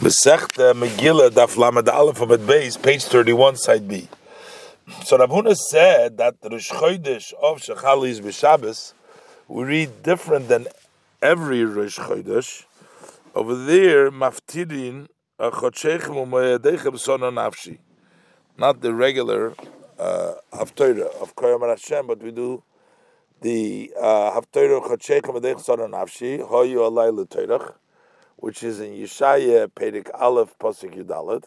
Mesechta Megillah Daf Lamed Aleph at base, page thirty-one, side B. So Rav Huna said that the Rosh Chodesh of Shechalis b'Shabbos we read different than every Rosh Chodesh. Over there, Maftirin Chodshechem U'Moyadechem Sona Nafshi, not the regular uh, Haftorah of Koyam Hashem, but we do the uh, Haftorah Chodshechem U'Moyadechem Sona Nafshi Hoyu Alay L'Torach which is in Yeshaya Perik Aleph Pasuk Yudalet,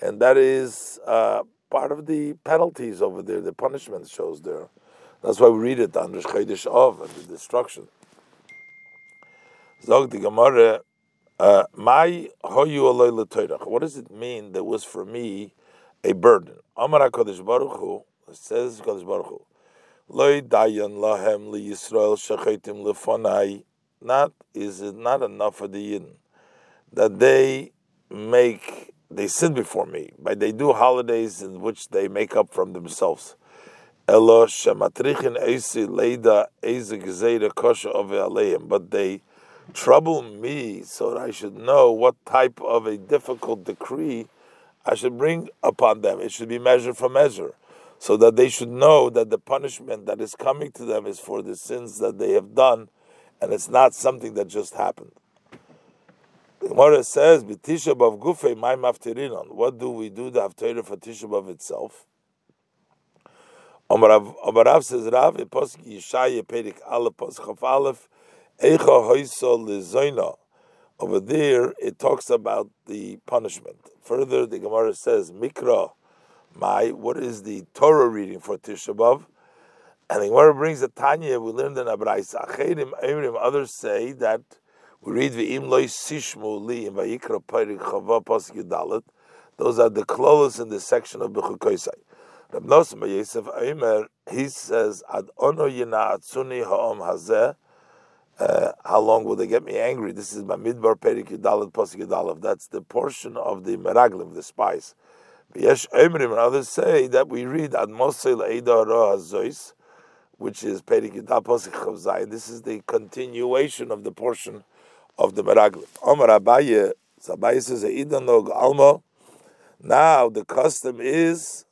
and that is uh, part of the penalties over there, the punishment shows there. That's why we read it under Chodesh Av, the destruction. Zog the Gemara, uh, my hoyu What does it mean that was for me a burden? Amar Hakadosh Baruch Hu says Hakadosh Baruch Hu, Loi dayan lahem li Yisrael lefonai. Not is it not enough for the Yidden that they make they sin before me, but they do holidays in which they make up from themselves. But they trouble me so that I should know what type of a difficult decree I should bring upon them. It should be measure for measure, so that they should know that the punishment that is coming to them is for the sins that they have done, and it's not something that just happened. Gemara says, "B'tisha b'av gufei my mafterinon." What do we do the haftarah for Tisha b'av itself? Omarav says, "Rav eposk Yishaya perik aleph poschaf aleph eicha hoiso lezoina." Over there, it talks about the punishment. Further, the Gemara says, "Mikra." My, what is the Torah reading for Tisha b'av? And the Gemara brings a Tanya. We learned in Abraisa. Others say that we read V'im loy sishmu li in Vayikra Peirik Chava Pasuk Yudalet. Those are the clothes in the section of Bechukoisai. Rab Nosson Yosef Aimer, he says, Ad ono yina atzuni ha'om hazeh. Uh, how long will they get me angry? This is Bamidbar Perik Yudalet Pasuk Yudalet. That's the portion of the Meraglim, the spice. V'yesh Aimerim, and others say that we read Ad Mosel Eida Roa Zois, which is Perik Yudalet Pasuk Chavzai. This is the continuation of the portion of the Meraglim. Omar Abaye, Abaye says, Idanog Alma. Now the custom is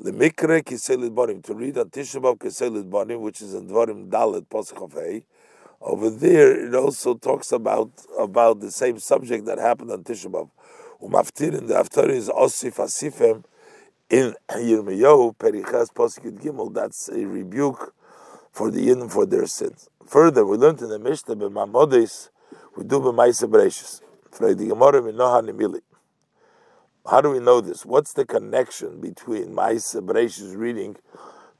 Lemikre Kiselit Bonim, to read on Tishabab Kiselit Bonim, which is in Dvarim Dalet Posachafei. Over there, it also talks about about the same subject that happened on Tishabab. Umaftir in the Aftar is Osif Asifem in Yirmiyahu Perichas Posakit Gimel. That's a rebuke for the Yidden for their sins. Further, we learned in the Mishnah B'Mamodis we do b'maisa bereshis. How do we know this? What's the connection between Maisa Bereshis reading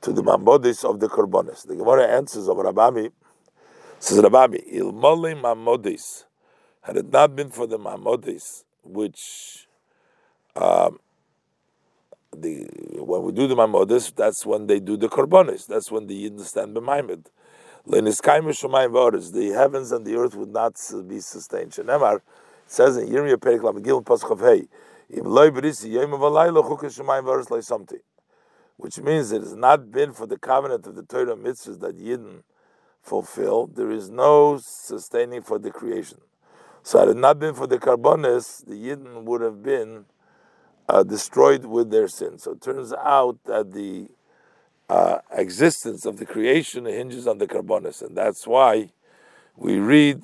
to the Mamodis of the Korbanis? The Gemara answers of Rabami, says Rabami, Ilmole Mamodis, had it not been for the Mamodis, which um, the when we do the Mamodis, that's when they do the Korbanis, that's when the Yidden stand b'maimed. The heavens and the earth would not be sustained. Shenemar says in Yirmiyah Perik Lamagil Paschav Hey, which means it has not been for the covenant of the Torah mitzvahs that Yidden fulfilled, there is no sustaining for the creation. So had it not been for the korbanis, the Yidden would have been uh, destroyed with their sin. So it turns out that the uh, existence of the creation hinges on the korbanis, and that's why we read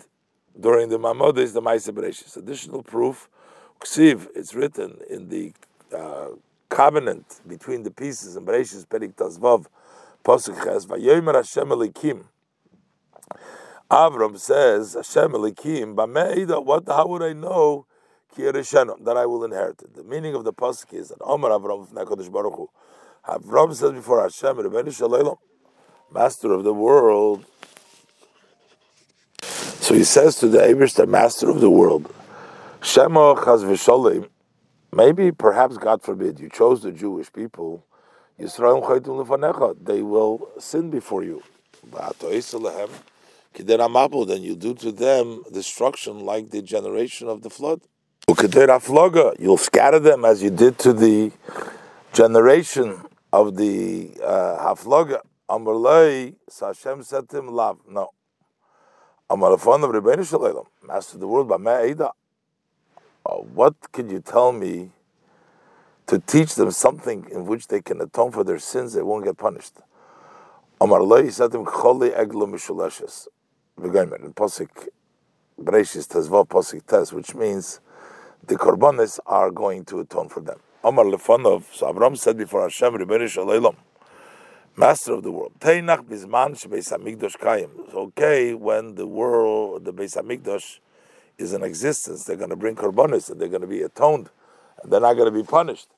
during the Mamodes the Maisa Bereshis. Additional proof, Ksiv, it's written in the uh, covenant between the pieces in Bereshis Perik Tazvav Pasuk Ches Vayomer Hashem Elikim. Avram says Hashem Elikim Bameida. What? How would I know? That I will inherit it. The meaning of the pasuk is that Omar Avram Nekadosh Baruch Hu. Avram says before Hashem, Master of the world. So he says to the Abish, the Master of the world, Shema Chaz v'sholim. Maybe, perhaps, God forbid, you chose the Jewish people. Yisrael chaytum lefanecha. They will sin before you. Then you do to them destruction like the generation of the flood. You'll scatter them as you did to the generation of the uh, Hafloga. Amrlei, Hashem said to him, Love. No. Amarafon of Rebbeinu Shalom, Master of the world, by Me'eda. Oh, What can you tell me to teach them something in which they can atone for their sins, they won't get punished? Amar lo yisatim choli eglo mishuleshes. V'goymer, in Posik Bereshis Tezvav Posik Tez, which means the korbanis are going to atone for them. Amar so Avram said before Hashem, Rebbeinu Shalom, Master of the world. Teinach bizman shebeis hamikdash kayim. It's okay when the world, the Beis Hamikdash, is in existence. They're going to bring korbanos and they're going to be atoned, and they're not going to be punished.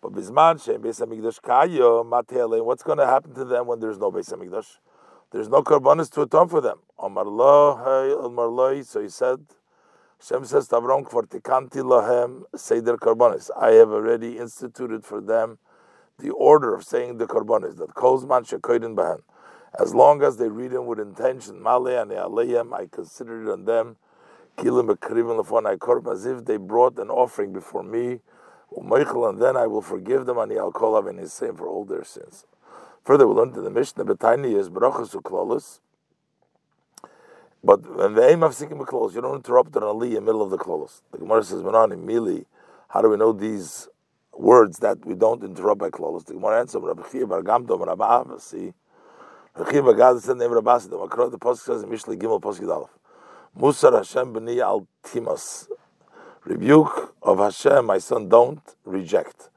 But bizman shebeis hamikdash kayim matele. What's going to happen to them when there's no Beis Hamikdash? There's no korbanos to atone for them. Amar lo. So he said. Hashem says to Avram, "Kvartikanti lahem seder korbanos." I have already instituted for them the order of saying the korbanos that kozman shekoidin bahan. As long as they read them with intention, male and aleyhem, I consider it on them. Kilim bekrivim lefon korban, as if they brought an offering before me. And then I will forgive them and I'll call his same for all their sins. Further, we learned in the Mishnah, Betani is brachas uklolos. But when the aim of seeking klolos, you don't interrupt an aliyah in the middle of the klolos. The Gemara says, Menani, Mili, how do we know these words that we don't interrupt by klolos? The Gemara answers, Rabbi Chia bar Gamdo, Rabbi Avasi, Rabbi Chia bar Gad, the name Rabbi Asi, the Makrot, the says Mishle Gimel Pasuk Musar Hashem b'ni al timas, rebuke of Hashem, my son, don't reject.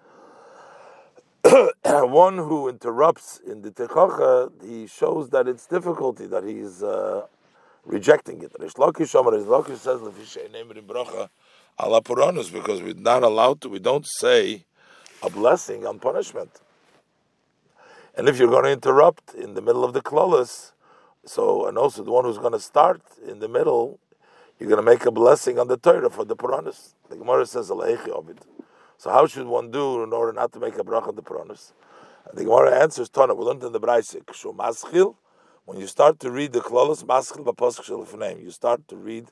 One who interrupts in the techacha, he shows that it's difficulty, that he's uh, rejecting it. Resh Lakish says bracha ala because we're not allowed to. We don't say a blessing on punishment. And if you're going to interrupt in the middle of the klolas, so and also the one who's going to start in the middle, you're going to make a blessing on the Torah for the Puranus. The Gemara says it. So how should one do in order not to make a bracha on the Puranus? The Gemara answers Tana. We learned in the Braise, Kshu Maschil, when you start to read the klolos, maschil b'posik shelifneim, you start to read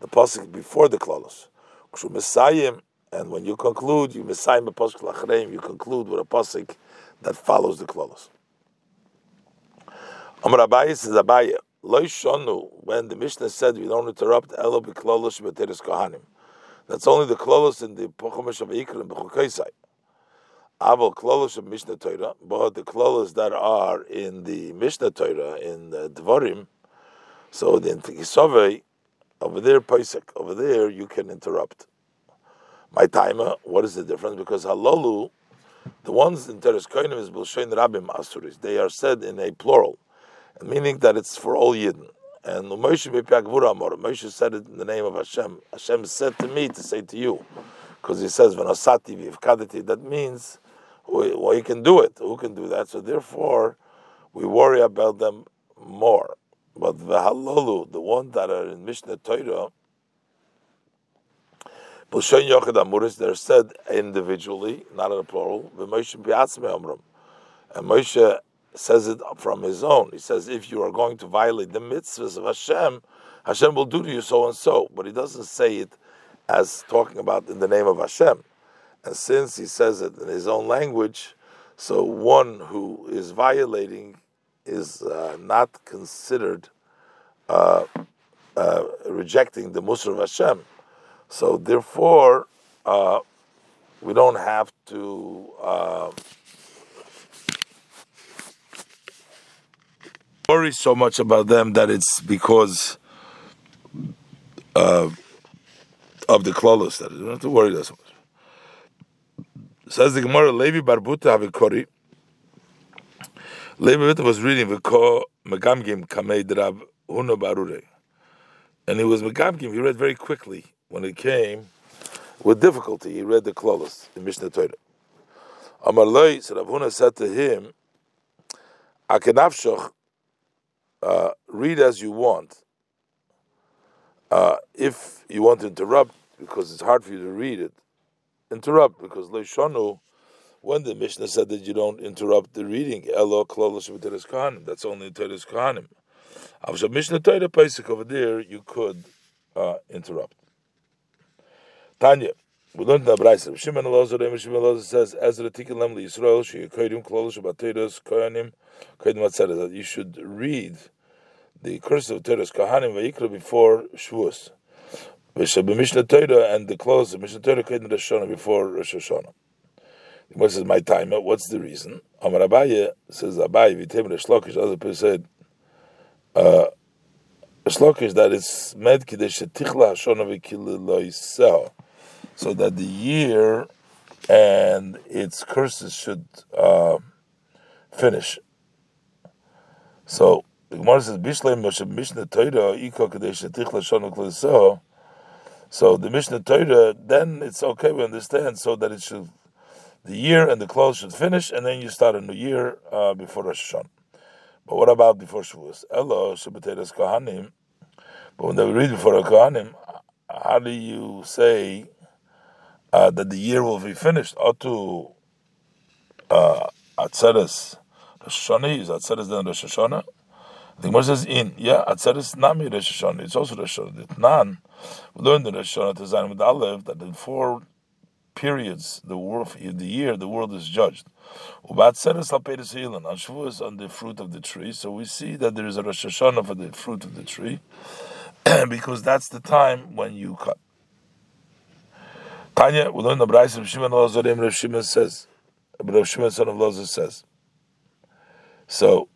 the posik before the klolos. Kshu and when you conclude, you mesayim b'posik lachreim, you conclude with a posik that follows the klolos. Amar Abaye says Abaye, loy shonu, when the Mishnah said we don't interrupt elo b'klolos b'teres kohanim. That's only the klolos in the Pochumesh of and B'chukaisai. Aval klolos of Mishnah Torah, but the klolos that are in the Mishnah Torah in the Dvarim, so the Kisove over there, Pesach over there, you can interrupt. My timer, what is the difference? Because halolu, the ones in Teres Koinim is Bilshain Rabim Asuris. They are said in a plural, meaning that it's for all Yidden. And Moshe Moshe said it in the name of Hashem. Hashem said to me to say to you, because he says, "V'nosati v'ivkadati." That means well, you can do it. Who can do that? So therefore, we worry about them more. But the halolu, the ones that are in Mishnah Torah, B'Shon Yochid Amuris, they're said individually, not in a plural. And Moshe says it from his own. He says, if you are going to violate the mitzvahs of Hashem, Hashem will do to you so and so. But he doesn't say it as talking about in the name of Hashem. And since he says it in his own language, so one who is violating is uh, not considered uh, uh, rejecting the Musar of Hashem. So therefore, uh, we don't have to uh, worry so much about them that it's because uh, of the klolos that you don't have to worry that so much. Says the Gemara, Levi Barbuta Havikori. Levi Barbuta was reading Viko Megamgim Kamei Drab Huno Barure. And he was Megamgim, he read very quickly. When it came, with difficulty, he read the Klolos, the Mishnah Torah. Amar Loi, so Rav Huna said to him, Akenavshoch, uh, read as you want. Uh, if you want to interrupt, because it's hard for you to read it, interrupt because Leishonu, when the Mishnah said that you don't interrupt the reading, Elo Klolosh V'Teres Kohanim, that's only Teres Kohanim. Avshav Mishnah Torah Pesach over there, you could uh, interrupt. Tanya, we learned the Brayse. Shimon Elazar, Shimon Elazar says, Ezra Tikin Lem Yisrael, Sheyekoydim Klolosh V'Teres Kohanim, Koydim etc. That you should read the curse of Teres Kohanim Vayikra before Shavuos. Mishnah Torah and the close of Mishnah Torah to Rosh Hashanah before Rosh Hashanah. What is my time? What's the reason? Amar Abaye says Abaye v'tem Resh Lakish. Other people said uh, Lakish that it's med kidesh tichla Hashanah v'kil so that the year and its curses should uh, finish. So the Gemara says Bishleim Mishnah Torah Iko Kadesh Tichla Shonu So the Mishnah Torah then it's okay we understand so that it should the year and the close should finish and then you start a new year uh, before Rosh Hashanah. But what about before Shavuos? Elo Shabbateres Kohanim. But when they read before the Kohanim, how do you say uh, that the year will be finished? Otu uh, Atzeres Rosh Hashanah is Atzeres then Rosh Hashanah. The Gemara says in, yeah, Atzeres Nami Rosh Hashanah. It's also Rosh Hashanah. Tnan, we learned in Rosh Hashanah to Zayin with Aleph that in four periods, the world, the year, the world is judged. Ubatzeres Alpedes Hilan. On Shavuos on the fruit of the tree. So we see that there is a Rosh Hashanah for the fruit of the tree, because that's the time when you cut. Tanya, we learn the Bryce of Shimon Lazarim. Rav Shimon says, Rav Shimon son of Lazar says. So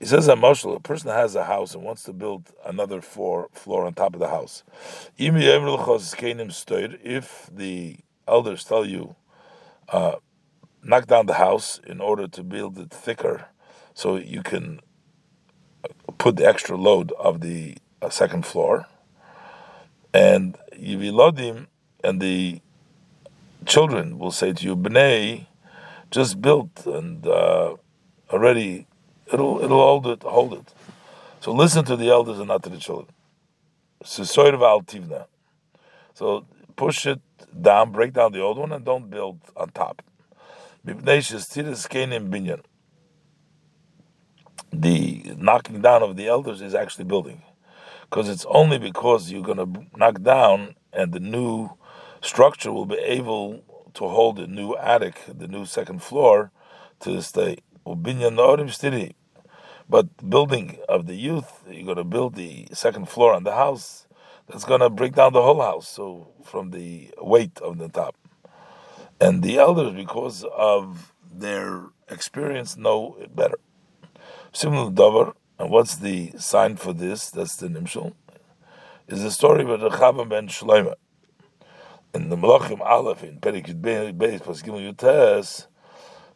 he says that Moshe, a person has a house and wants to build another floor floor on top of the house. If the elders tell you, uh, knock down the house in order to build it thicker, so you can put the extra load of the uh, second floor, and Yivilodim and the children will say to you, Bnei, just built and uh, already it'll it'll hold it hold it. So listen to the elders and not to the children. So push it down, break down the old one, and don't build on top. The knocking down of the elders is actually building, because it's only because you're going to knock down and the new structure will be able to hold the new attic, the new second floor, to stay. But building of the youth, you're going to build the second floor on the house. That's going to break down the whole house. So from the weight of the top, and the elders, because of their experience, know it better. Similar davar, and what's the sign for this? That's the nimshal. Is the story of Rechavam ben Shloimeh in the Malachim Aleph in Perikid Beis Paskim Yutes.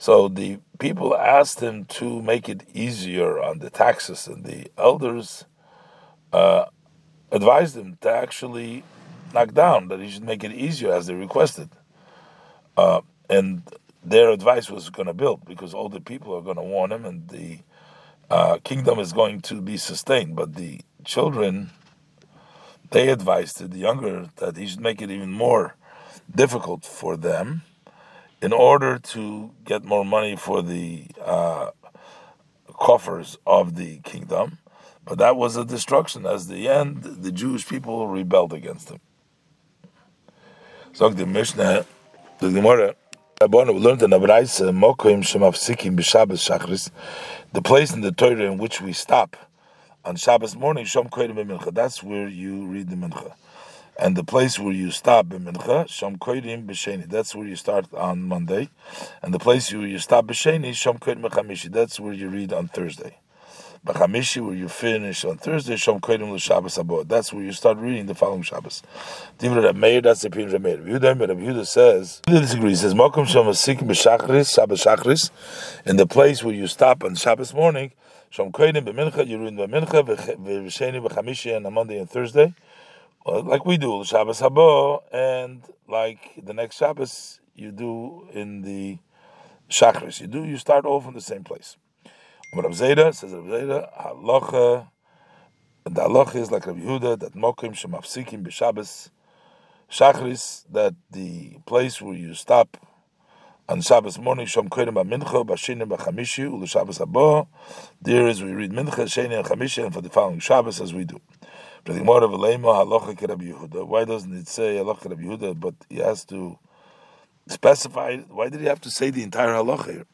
So the people asked him to make it easier on the taxes, and the elders uh, advised him to actually knock down that he should make it easier as they requested. Uh, and their advice was going to build because all the people are going to warn him, and the uh, kingdom is going to be sustained. But the children, they advised the younger that he should make it even more difficult for them in order to get more money for the uh, coffers of the kingdom. But that was a destruction. As the end, the Jewish people rebelled against him. So the Mishnah, the Gemara, we learned in Abraisa, Mokoim Shemafsikim B'Shabbos Shachris, the place in the Torah in which we stop on Shabbos morning, Shom Koyim Mincha. That's where you read the Mincha and the place where you stop in Mincha, Shom Koidim B'Sheni. That's where you start on Monday, and the place where you stop B'Sheni, Shom Koidim B'Chamishi. That's where you read on Thursday. B'Chamishi, where you finish on Thursday, Shom Koidim L'Shabbos Abod. That's where you start reading the following Shabbos. Divra Reb Meir, that's the opinion of Meir. Yehuda, Reb Yehuda says, Yehuda disagrees. Says, Mokum Shom Asikim B'Shachris, Shabbos Shachris, in the place where you stop on Shabbos morning, Shom Koidim B'Mincha, you read B'Mincha, B'Sheni B'Chamishi, on Monday and Thursday like we do Shabbos Habo, and like the next Shabbos you do in the Shachris. You do you start off in the same place. Rav Zeda says Rav Zeda halacha. The halacha is like Rav Yehuda that mokim shemafsikim b'Shabbos Shachris that the place where you stop on Shabbos morning Shom Kodim Mincha Bashinim B'Chamishi Ulu Shabbos Habo. There is we read Mincha Sheni and Chamishi and for the following Shabbos as we do. Why doesn't it say halacha Rabbi Yehuda, but he has to specify? Why did he have to say the entire halacha here?